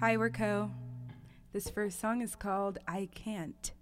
Hi, we're Ko. This first song is called I Can't.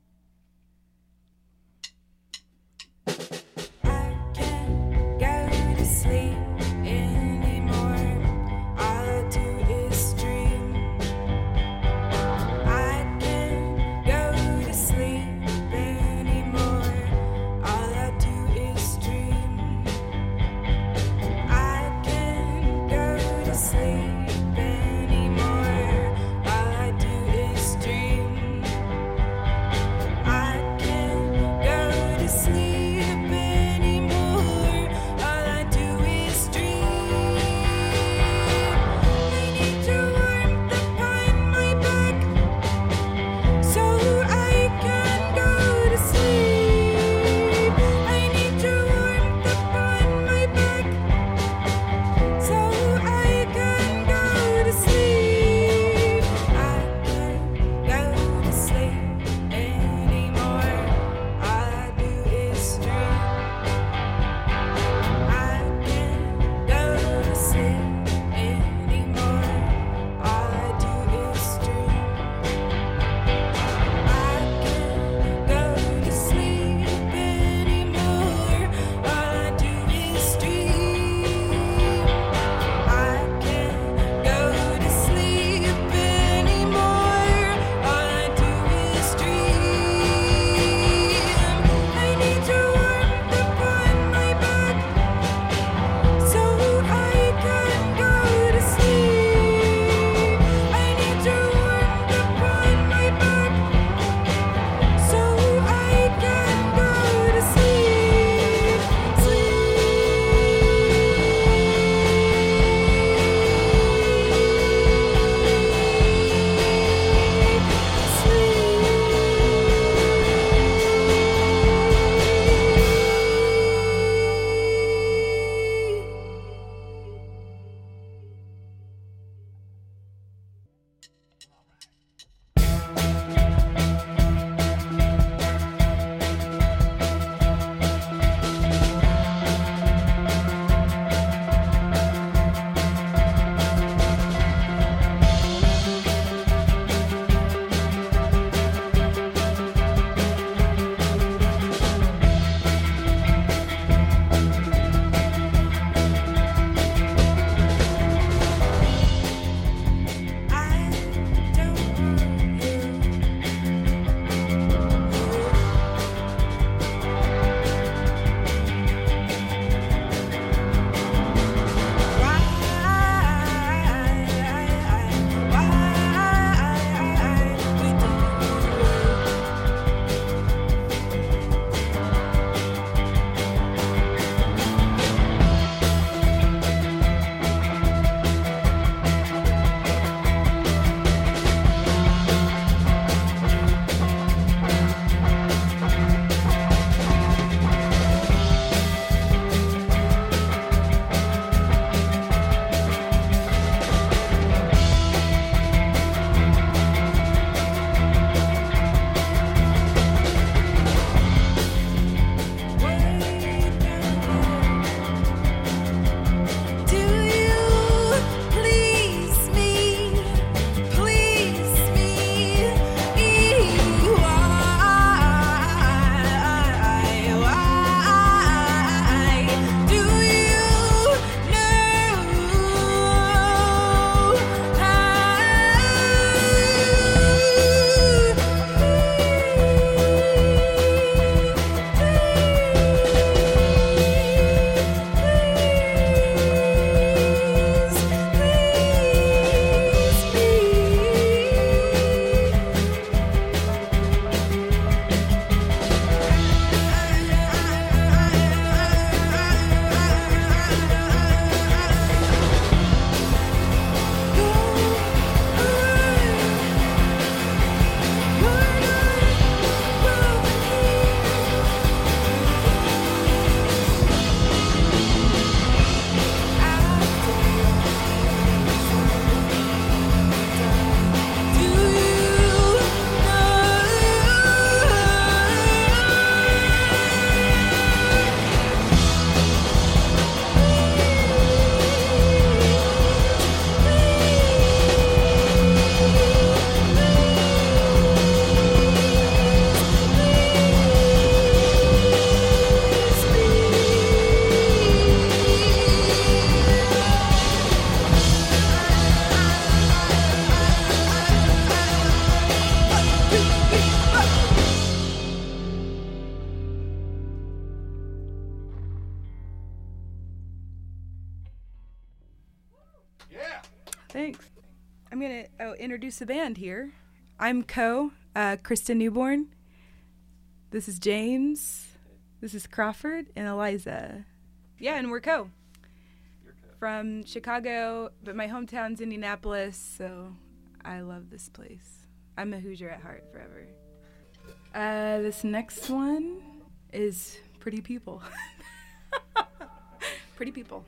Yeah. Thanks. I'm gonna oh, introduce the band here. I'm Ko, uh, Kristen Newborn. This is James. This is Crawford and Eliza. Yeah, and we're Ko You're good. from Chicago, but my hometown's Indianapolis, so I love this place. I'm a Hoosier at heart forever. Uh, this next one is Pretty People. Pretty People.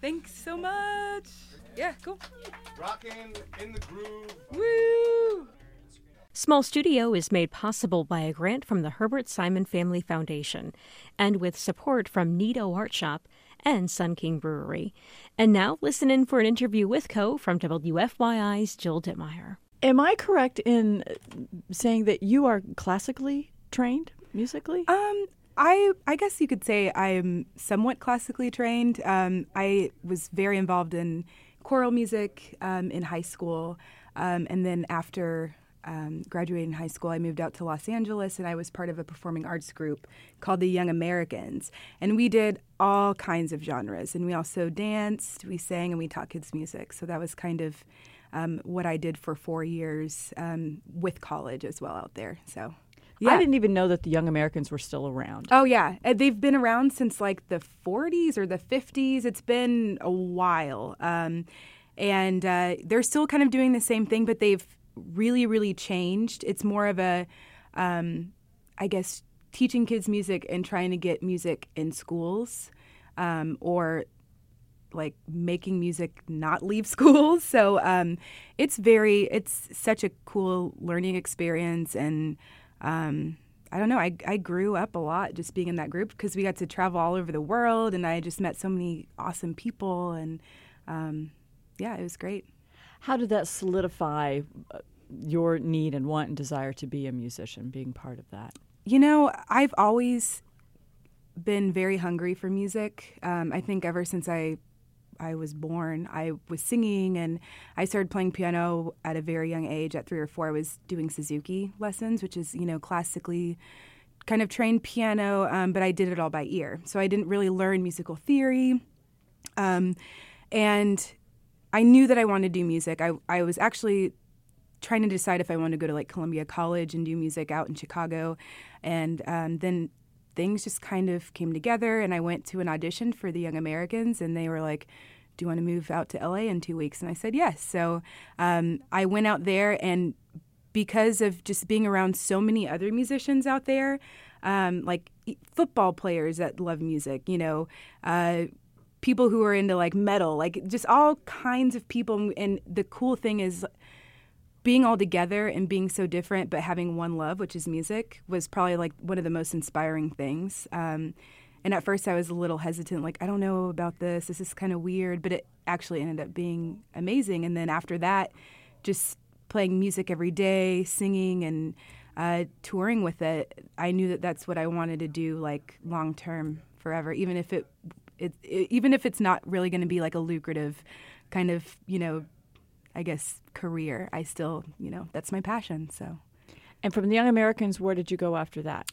Thanks so much. Yeah, cool. Rocking in the groove. Woo! Small Studio is made possible by a grant from the Herbert Simon Family Foundation and with support from Nido Art Shop and Sun King Brewery. And now listen in for an interview with Ko from WFYI's Jill Ditmire. Am I correct in saying that you are classically trained musically? Um, I I guess you could say I'm somewhat classically trained. Um, I was very involved in choral music um, in high school, um, and then after um, graduating high school, I moved out to Los Angeles, and I was part of a performing arts group called the Young Americans, and we did all kinds of genres, and we also danced, we sang, and we taught kids music. So that was kind of um, what I did for four years um, with college as well out there. So. Yeah. I didn't even know that the Young Americans were still around. Oh yeah, they've been around since like the 40s or the 50s. It's been a while, um, and uh, they're still kind of doing the same thing, but they've really, really changed. It's more of a, um, I guess, teaching kids music and trying to get music in schools, um, or like making music not leave schools. So um, it's very, it's such a cool learning experience and um, I don't know. I, I grew up a lot just being in that group because we got to travel all over the world and I just met so many awesome people. And um, yeah, it was great. How did that solidify uh, your need and want and desire to be a musician, being part of that? You know, I've always been very hungry for music. Um, I think ever since I I was born, I was singing and I started playing piano at a very young age. At three or four, I was doing Suzuki lessons, which is, you know, classically kind of trained piano, um, but I did it all by ear. So I didn't really learn musical theory. Um, and I knew that I wanted to do music. I, I was actually trying to decide if I wanted to go to like Columbia College and do music out in Chicago. And um, then things just kind of came together and I went to an audition for the Young Americans and they were like, do you want to move out to LA in two weeks? And I said yes. So um, I went out there and because of just being around so many other musicians out there, um, like football players that love music, you know, uh, people who are into like metal, like just all kinds of people. And the cool thing is, being all together and being so different but having one love which is music was probably like one of the most inspiring things. Um, and at first i was a little hesitant like i don't know about this. This is kind of weird but it actually ended up being amazing. And then after that just playing music every day singing and uh, touring with it i knew that that's what i wanted to do like long term forever even if it, it, it even if it's not really going to be like a lucrative kind of you know I guess, career, I still, you know, that's my passion. So. And from the Young Americans, where did you go after that?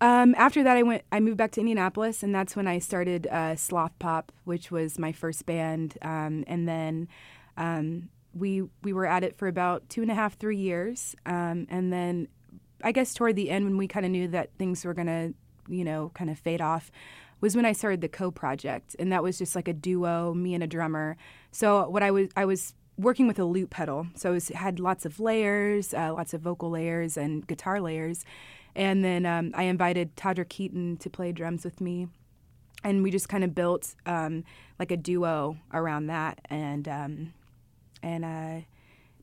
Um, after that, I went. I moved back to Indianapolis, and that's when I started uh, Sloth Pop, which was my first band. Um, and then um, we we were at it for about two and a half, three years. Um, and then I guess toward the end, when we kind of knew that things were gonna, you know, kind of fade off, was when I started the Ko Project, and that was just like a duo, me and a drummer. So what I was I was working with a loop pedal. So it had lots of layers, uh, lots of vocal layers and guitar layers. And then um, I invited Todrick Keaton to play drums with me. And we just kind of built um, like a duo around that. And, um, and uh,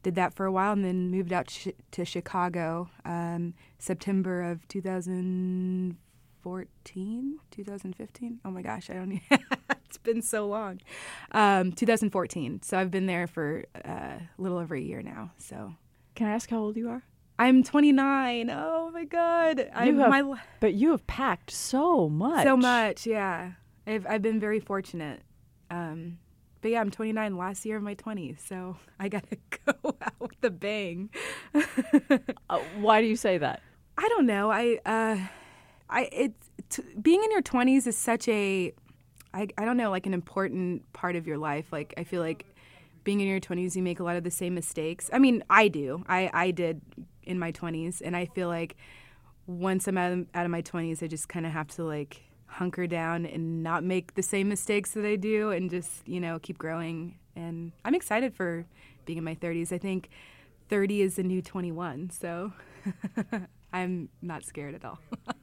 did that for a while and then moved out sh- to Chicago um, September of 2014, 2015. Oh my gosh, I don't. it's been so long. Um, 2014. So I've been there for uh, a little over a year now. So can I ask how old you are? I'm 29. Oh my god. I'm have, my, but you have packed so much. So much, yeah. I've I've been very fortunate. Um, but yeah, I'm 29 last year of my 20s, so I gotta go out with a bang. uh, why do you say that? I don't know. I uh, I it's t- being in your 20s is such a I, I don't know, like an important part of your life. Like, I feel like being in your 20s, you make a lot of the same mistakes. I mean, I do. I, I did in my 20s. And I feel like once I'm out of, out of my 20s, I just kind of have to like hunker down and not make the same mistakes that I do and just, you know, keep growing. And I'm excited for being in my 30s. I think 30 is the new 21. So I'm not scared at all.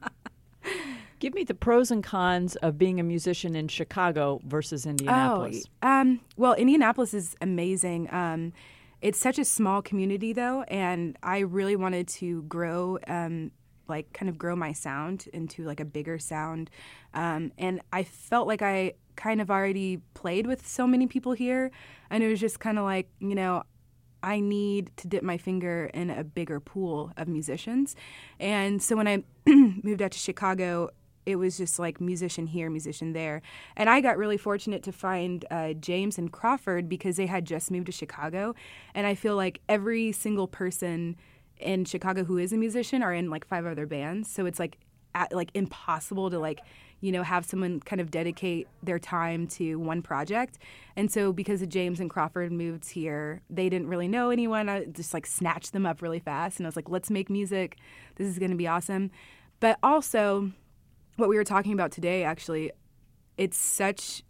Give me the pros and cons of being a musician in Chicago versus Indianapolis. Oh, um, well, Indianapolis is amazing. Um, it's such a small community, though, and I really wanted to grow, um, like, kind of grow my sound into like a bigger sound. Um, and I felt like I kind of already played with so many people here, and it was just kind of like, you know, I need to dip my finger in a bigger pool of musicians. And so when I moved out to Chicago, it was just like musician here, musician there. And I got really fortunate to find uh, James and Crawford because they had just moved to Chicago. And I feel like every single person in Chicago who is a musician are in like five other bands. So it's like at, like impossible to like you know have someone kind of dedicate their time to one project. And so because James and Crawford moved here, they didn't really know anyone. I just like snatched them up really fast and I was like, let's make music. This is going to be awesome. But also what we were talking about today, actually, it's such,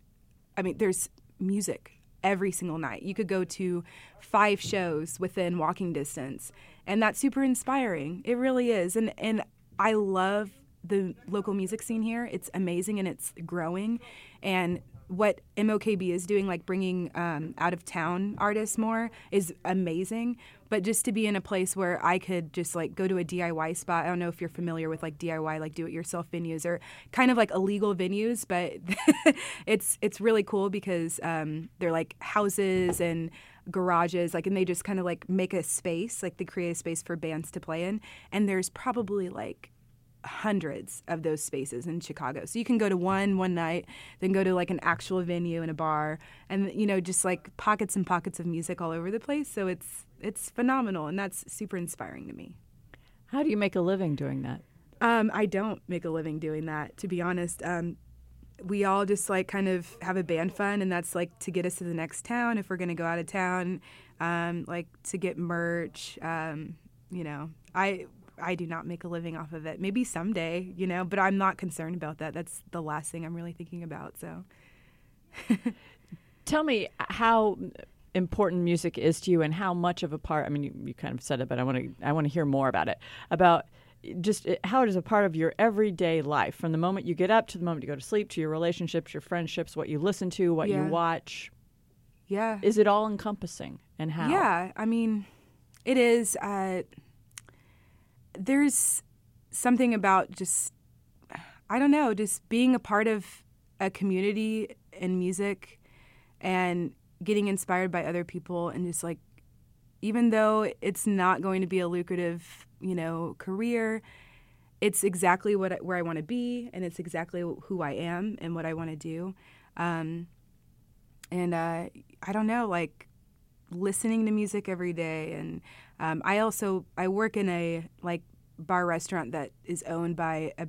I mean, there's music every single night. You could go to five shows within walking distance, and that's super inspiring. It really is. And, and I love the local music scene here. It's amazing and it's growing. And what MOKB is doing, like bringing um, out of town artists more, is amazing. But just to be in a place where I could just like go to a DIY spot. I don't know if you're familiar with like DIY, like do-it-yourself venues, or kind of like illegal venues, but it's it's really cool because um, they're like houses and garages like and they just kind of like make a space like they create a space for bands to play in and there's probably like hundreds of those spaces in Chicago. So you can go to one one night, then go to like an actual venue in a bar, and you know just like pockets and pockets of music all over the place. So it's it's phenomenal, and that's super inspiring to me. How do you make a living doing that? Um, I don't make a living doing that, to be honest. Um, we all just like kind of have a band fund, and that's like to get us to the next town if we're going to go out of town, um, like to get merch. Um, you know, I I do not make a living off of it. Maybe someday, you know, but I'm not concerned about that. That's the last thing I'm really thinking about. So, tell me how important music is to you and how much of a part. I mean, you, you kind of said it, but I want to I want to hear more about it. About just how it is a part of your everyday life from the moment you get up to the moment you go to sleep to your relationships, your friendships, what you listen to, what yeah. you watch. Yeah. Is it all encompassing and how? Yeah. I mean, it is. Uh, there's something about just I don't know, just being a part of a community in music and getting inspired by other people and just like even though it's not going to be a lucrative, you know, career, it's exactly what where I want to be and it's exactly who I am and what I want to do. Um, and uh, I don't know, like listening to music every day and um, I also I work in a like bar restaurant that is owned by a,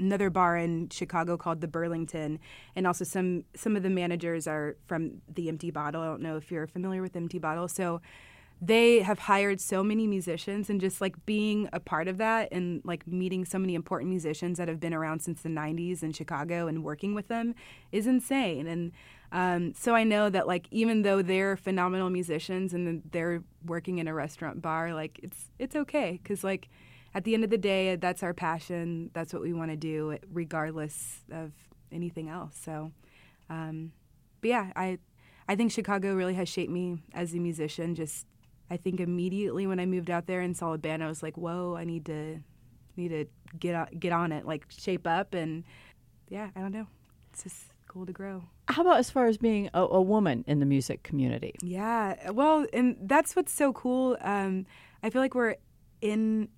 another bar in Chicago called the Burlington, and also some some of the managers are from the Empty Bottle. I don't know if you're familiar with Empty Bottle, so they have hired so many musicians and just like being a part of that and like meeting so many important musicians that have been around since the 90s in chicago and working with them is insane and um, so I know that like even though they're phenomenal musicians and they're working in a restaurant bar, like it's it's okay because like at the end of the day, that's our passion. That's what we want to do, regardless of anything else. So, um, but yeah, I I think Chicago really has shaped me as a musician. Just I think immediately when I moved out there and saw a band, I was like, whoa, I need to need to get get on it, like shape up, and yeah, I don't know, it's just cool to grow. How about as far as being a, a woman in the music community? Yeah, well, and that's what's so cool. Um, I feel like we're in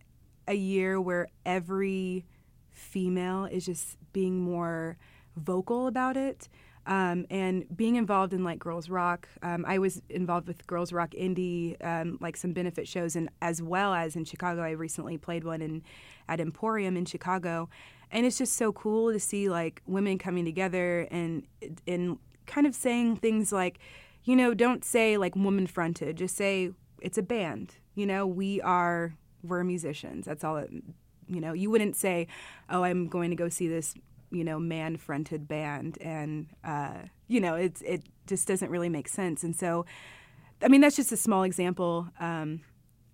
a year where every female is just being more vocal about it. Um, and being involved in like Girls Rock, um, I was involved with Girls Rock Indie, um, like some benefit shows, and as well as in Chicago, I recently played one in at Emporium in Chicago, and it's just so cool to see like women coming together and and kind of saying things like, you know, don't say like woman fronted, just say it's a band. You know, we are we're musicians. That's all it, you know, you wouldn't say, oh, I'm going to go see this, you know, man fronted band. And, uh, you know, it's, it just doesn't really make sense. And so, I mean, that's just a small example um,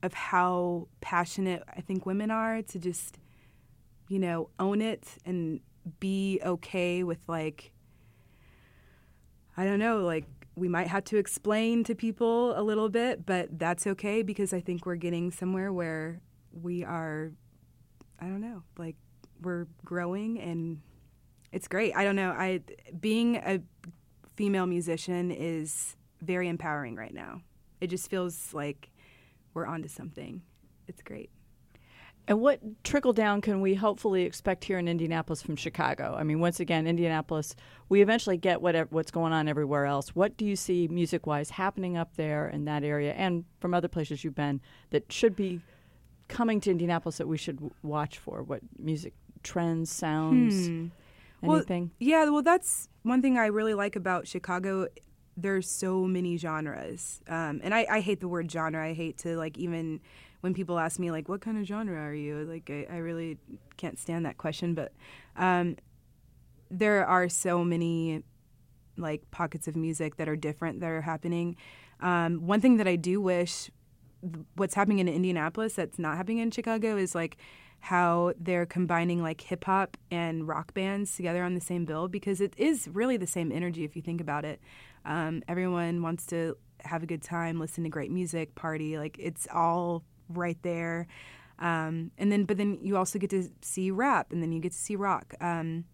of how passionate I think women are to just, you know, own it and be okay with like I don't know, like we might have to explain to people a little bit, but that's okay because I think we're getting somewhere where we are I don't know, like we're growing and it's great. I don't know. I being a female musician is very empowering right now. It just feels like we're onto something. It's great. And what trickle down can we hopefully expect here in Indianapolis from Chicago? I mean, once again, Indianapolis, we eventually get whatever, what's going on everywhere else. What do you see music wise happening up there in that area and from other places you've been that should be coming to Indianapolis that we should w- watch for? What music trends, sounds, Hmm. anything? Well, yeah, well, that's one thing I really like about Chicago. There's so many genres, um, and I, I hate the word genre. I hate to like even when people ask me like, "What kind of genre are you?" Like, I, I really can't stand that question. But um, there are so many like pockets of music that are different that are happening. Um, one thing that I do wish what's happening in Indianapolis that's not happening in Chicago is like how they're combining like hip hop and rock bands together on the same bill because it is really the same energy if you think about it. Um, everyone wants to have a good time, listen to great music, party. Like it's all right there. Um, and then, but then you also get to see rap and then you get to see rock. Um,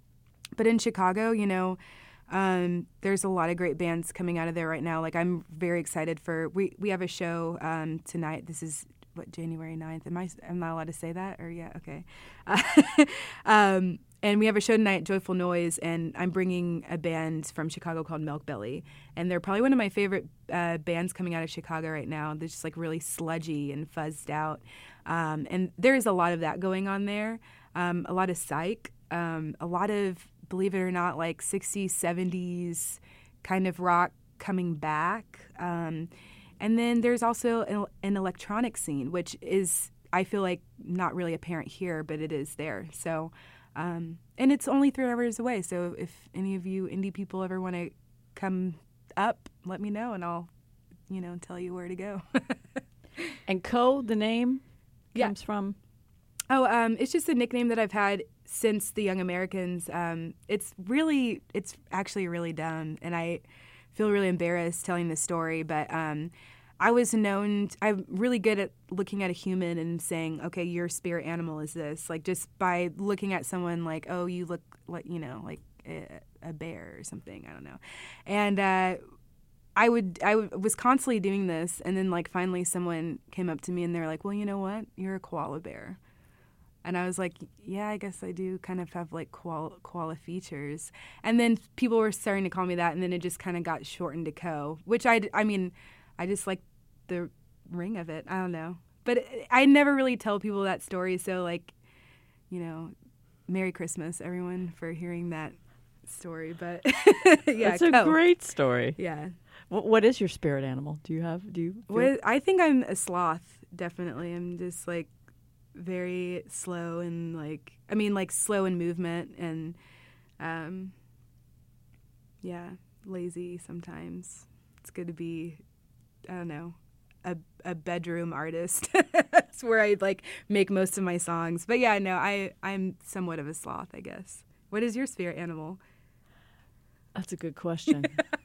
but in Chicago, you know, um, there's a lot of great bands coming out of there right now. Like I'm very excited for we we have a show um, tonight. This is what January 9th. Am I am allowed to say that or yeah okay. um, and we have a show tonight, Joyful Noise, and I'm bringing a band from Chicago called Melkbelly, and they're probably one of my favorite uh, bands coming out of Chicago right now. They're just like really sludgy and fuzzed out, um, and there is a lot of that going on there. Um, a lot of psych, um, a lot of believe it or not, like 60s, 70s kind of rock coming back. Um, and then there's also an, an electronic scene, which is, I feel like, not really apparent here, but it is there. So, um, and it's only three hours away. So if any of you indie people ever want to come up, let me know and I'll, you know, tell you where to go. And Ko, the name Yeah. comes from. Oh, um, it's just a nickname that I've had since the Young Americans. Um, it's really, it's actually really dumb, and I feel really embarrassed telling this story. But um, I was known. I'm really good at looking at a human and saying, "Okay, your spirit animal is this." Like just by looking at someone, like, "Oh, you look like you know, like a, a bear or something." I don't know, and. Uh, I would I w- was constantly doing this, and then like finally someone came up to me and they're like, "Well, you know what? You're a koala bear." And I was like, yeah, I guess I do kind of have like koala, koala features. And then people were starting to call me that, and then it just kind of got shortened to Ko, which I, I mean, I just like the ring of it. I don't know. But it, I never really tell people that story. So, like, you know, Merry Christmas, everyone, for hearing that story. But yeah, That's a great story. Yeah. Wh- what is your spirit animal? Do you have? Do you? What, I think I'm a sloth, definitely. I'm just like very slow and like I mean like slow in movement and um yeah, lazy sometimes. It's good to be I don't know, a bedroom artist. That's where I like make most of my songs. But yeah, no, I I'm somewhat of a sloth, I guess. What is your spirit animal? That's a good question.